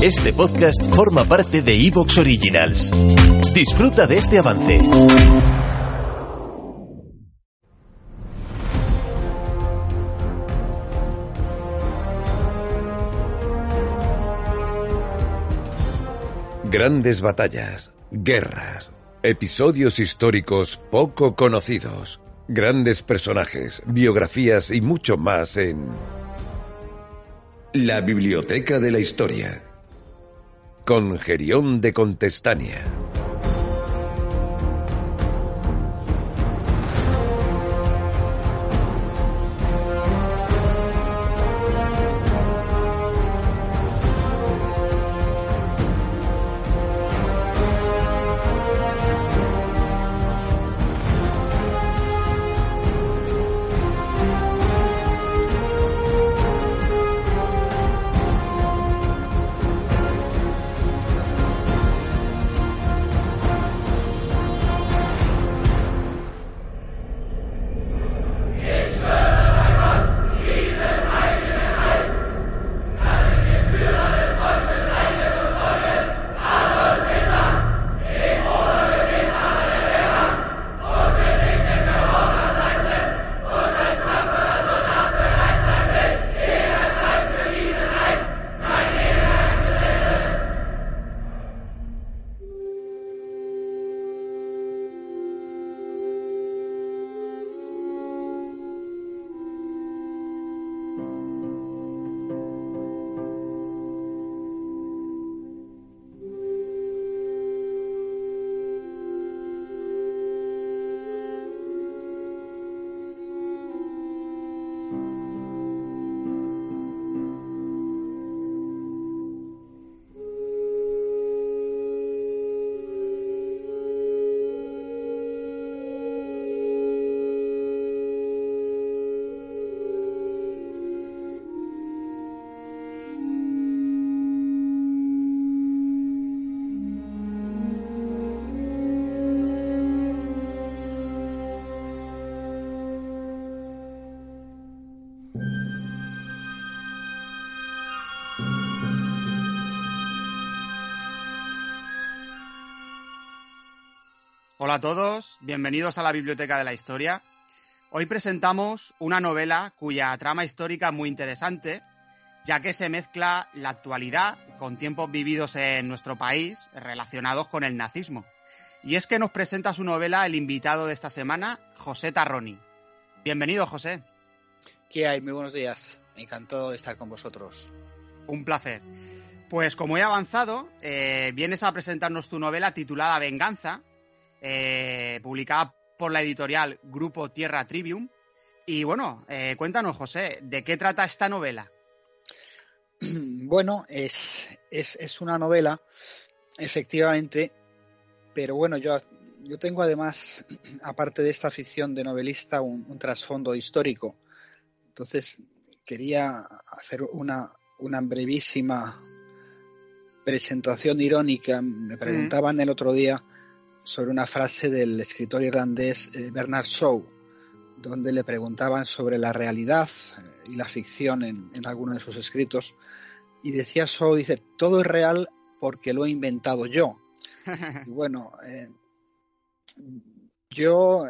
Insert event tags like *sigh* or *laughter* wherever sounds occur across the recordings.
Este podcast forma parte de Evox Originals. Disfruta de este avance. Grandes batallas, guerras, episodios históricos poco conocidos, grandes personajes, biografías y mucho más en La Biblioteca de la Historia con Gerión de Contestania. Hola a todos, bienvenidos a la Biblioteca de la Historia. Hoy presentamos una novela cuya trama histórica es muy interesante, ya que se mezcla la actualidad con tiempos vividos en nuestro país relacionados con el nazismo. Y es que nos presenta su novela el invitado de esta semana, José Tarroni. Bienvenido, José. ¿Qué hay? Muy buenos días. Encantado de estar con vosotros. Un placer. Pues como he avanzado, eh, vienes a presentarnos tu novela titulada Venganza, eh, publicada por la editorial Grupo Tierra Trivium. Y bueno, eh, cuéntanos, José, ¿de qué trata esta novela? *clears throat* Bueno, es, es, una novela, efectivamente, pero bueno, yo, yo tengo además, *clears throat* aparte de esta ficción de novelista, un, trasfondo histórico. Entonces, quería hacer una, una brevísima presentación irónica. Me preguntaban el otro día sobre una frase del escritor irlandés eh, Bernard Shaw, donde le preguntaban sobre la realidad eh, y la ficción en, en alguno de sus escritos. Y decía Shaw, dice, todo es real porque lo he inventado yo. *laughs* y bueno, eh, yo,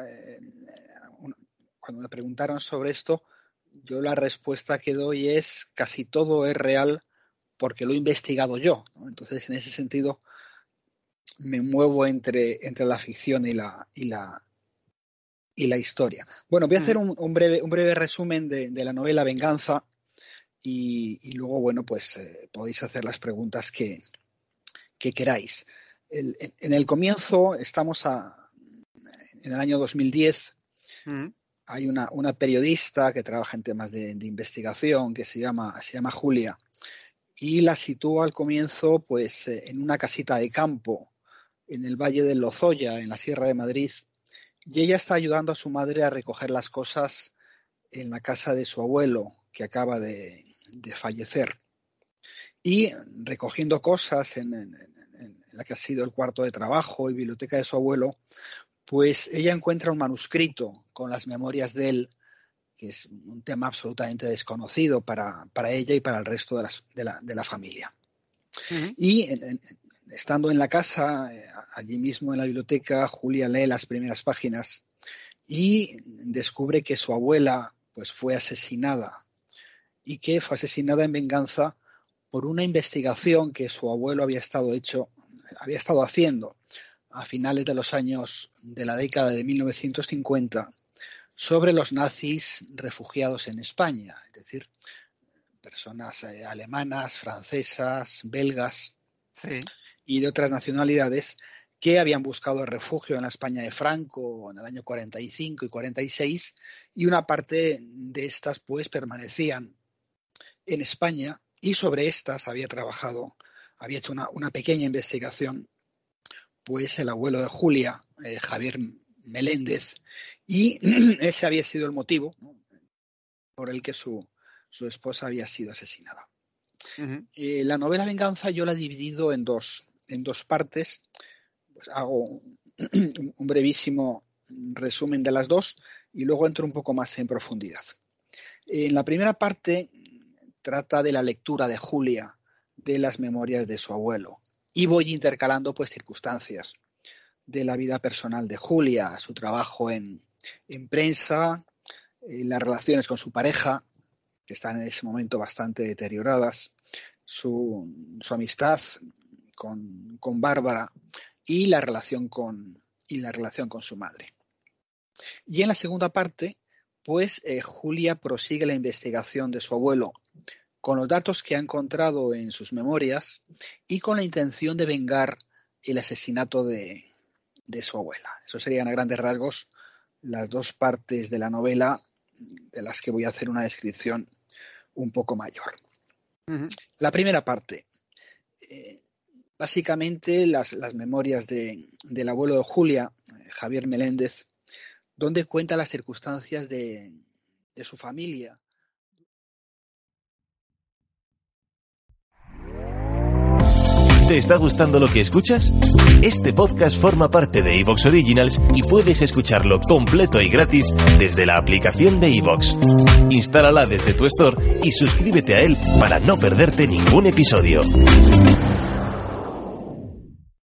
cuando me preguntaron sobre esto, yo la respuesta que doy es casi todo es real porque lo he investigado yo. Entonces, en ese sentido, me muevo entre, entre la ficción y la, y la, y la historia. Bueno, voy a hacer un, breve, un breve resumen de, la novela Venganza y, luego, bueno, pues eh, podéis hacer las preguntas que, que queráis. en el comienzo estamos a, en el año 2010. Hay una, una, periodista que trabaja en temas de, de, investigación que se llama, se llama Julia y la sitúa al comienzo pues eh, en una casita de campo en el Valle del Lozoya, en la Sierra de Madrid, y ella está ayudando a su madre a recoger las cosas en la casa de su abuelo, que acaba de, fallecer. Y recogiendo cosas en, en, la que ha sido el cuarto de trabajo y biblioteca de su abuelo, pues ella encuentra un manuscrito con las memorias de él, que es un tema absolutamente desconocido para, ella y para el resto de, de, la, de la familia. Y estando en la casa, eh, allí mismo en la biblioteca, Julia lee las primeras páginas y descubre que su abuela pues, fue asesinada y que fue asesinada en venganza por una investigación que su abuelo había estado hecho, había estado haciendo a finales de los años de la década de 1950 sobre los nazis refugiados en España, es decir, personas eh, alemanas, francesas, belgas y de otras nacionalidades que habían buscado refugio en la España de Franco en el año 45 y 46 y una parte de estas pues permanecían en España y sobre estas había trabajado, había hecho una, pequeña investigación pues el abuelo de Julia, eh, Javier Meléndez, y *clears throat* ese había sido el motivo por el que su, su esposa había sido asesinada. Eh, la novela Venganza yo la he dividido en dos, en dos partes. Pues hago un brevísimo resumen de las dos y luego entro un poco más en profundidad. En la primera parte trata de la lectura de Julia de las memorias de su abuelo y voy intercalando pues circunstancias de la vida personal de Julia, su trabajo en, en prensa, las relaciones con su pareja, que están en ese momento bastante deterioradas, su, amistad con, Bárbara y la, relación con, y la relación con su madre. Y en la segunda parte, pues eh, Julia prosigue la investigación de su abuelo con los datos que ha encontrado en sus memorias y con la intención de vengar el asesinato de, de su abuela. Eso serían a grandes rasgos las dos partes de la novela de las que voy a hacer una descripción un poco mayor. La primera parte. Eh, básicamente las, memorias del abuelo de Julia, Javier Meléndez, donde cuenta las circunstancias de, de su familia, ¿Te está gustando lo que escuchas? Este podcast forma parte de Evox Originals y puedes escucharlo completo y gratis desde la aplicación de Evox. Instálala desde tu store y suscríbete a él para no perderte ningún episodio.